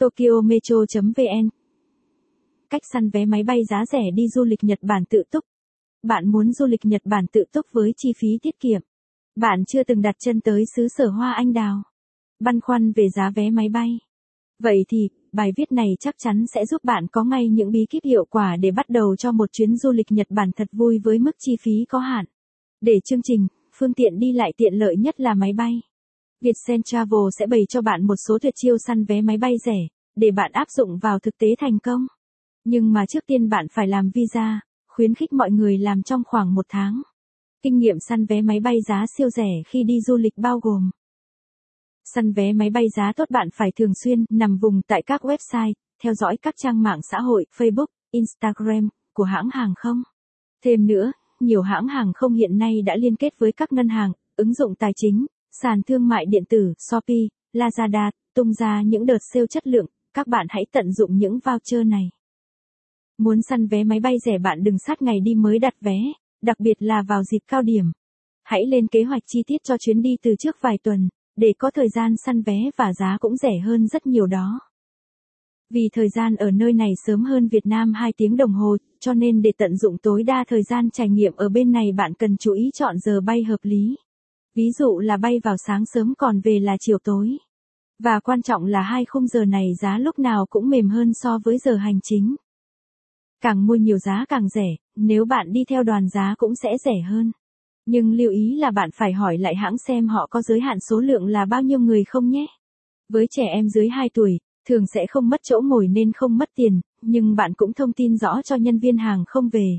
tokyometro.vn Cách săn vé máy bay giá rẻ đi du lịch Nhật Bản tự túc. Bạn muốn du lịch Nhật Bản tự túc với chi phí tiết kiệm. Bạn chưa từng đặt chân tới xứ sở hoa anh đào. Băn khoăn về giá vé máy bay. Vậy thì, bài viết này chắc chắn sẽ giúp bạn có ngay những bí kíp hiệu quả để bắt đầu cho một chuyến du lịch Nhật Bản thật vui với mức chi phí có hạn. Để chương trình, phương tiện đi lại tiện lợi nhất là máy bay. Vietcent Travel sẽ bày cho bạn một số tuyệt chiêu săn vé máy bay rẻ, để bạn áp dụng vào thực tế thành công. Nhưng mà trước tiên bạn phải làm visa, khuyến khích mọi người làm trong khoảng một tháng. Kinh nghiệm săn vé máy bay giá siêu rẻ khi đi du lịch bao gồm Săn vé máy bay giá tốt bạn phải thường xuyên nằm vùng tại các website, theo dõi các trang mạng xã hội, Facebook, Instagram của hãng hàng không. Thêm nữa, nhiều hãng hàng không hiện nay đã liên kết với các ngân hàng, ứng dụng tài chính, sàn thương mại điện tử, Shopee, Lazada, tung ra những đợt sale chất lượng, các bạn hãy tận dụng những voucher này. Muốn săn vé máy bay rẻ bạn đừng sát ngày đi mới đặt vé, đặc biệt là vào dịp cao điểm. Hãy lên kế hoạch chi tiết cho chuyến đi từ trước vài tuần, để có thời gian săn vé và giá cũng rẻ hơn rất nhiều đó. Vì thời gian ở nơi này sớm hơn Việt Nam 2 tiếng đồng hồ, cho nên để tận dụng tối đa thời gian trải nghiệm ở bên này bạn cần chú ý chọn giờ bay hợp lý. Ví dụ là bay vào sáng sớm còn về là chiều tối. Và quan trọng là hai khung giờ này giá lúc nào cũng mềm hơn so với giờ hành chính. Càng mua nhiều giá càng rẻ, nếu bạn đi theo đoàn giá cũng sẽ rẻ hơn. Nhưng lưu ý là bạn phải hỏi lại hãng xem họ có giới hạn số lượng là bao nhiêu người không nhé. Với trẻ em dưới 2 tuổi, thường sẽ không mất chỗ ngồi nên không mất tiền, nhưng bạn cũng thông tin rõ cho nhân viên hàng không về.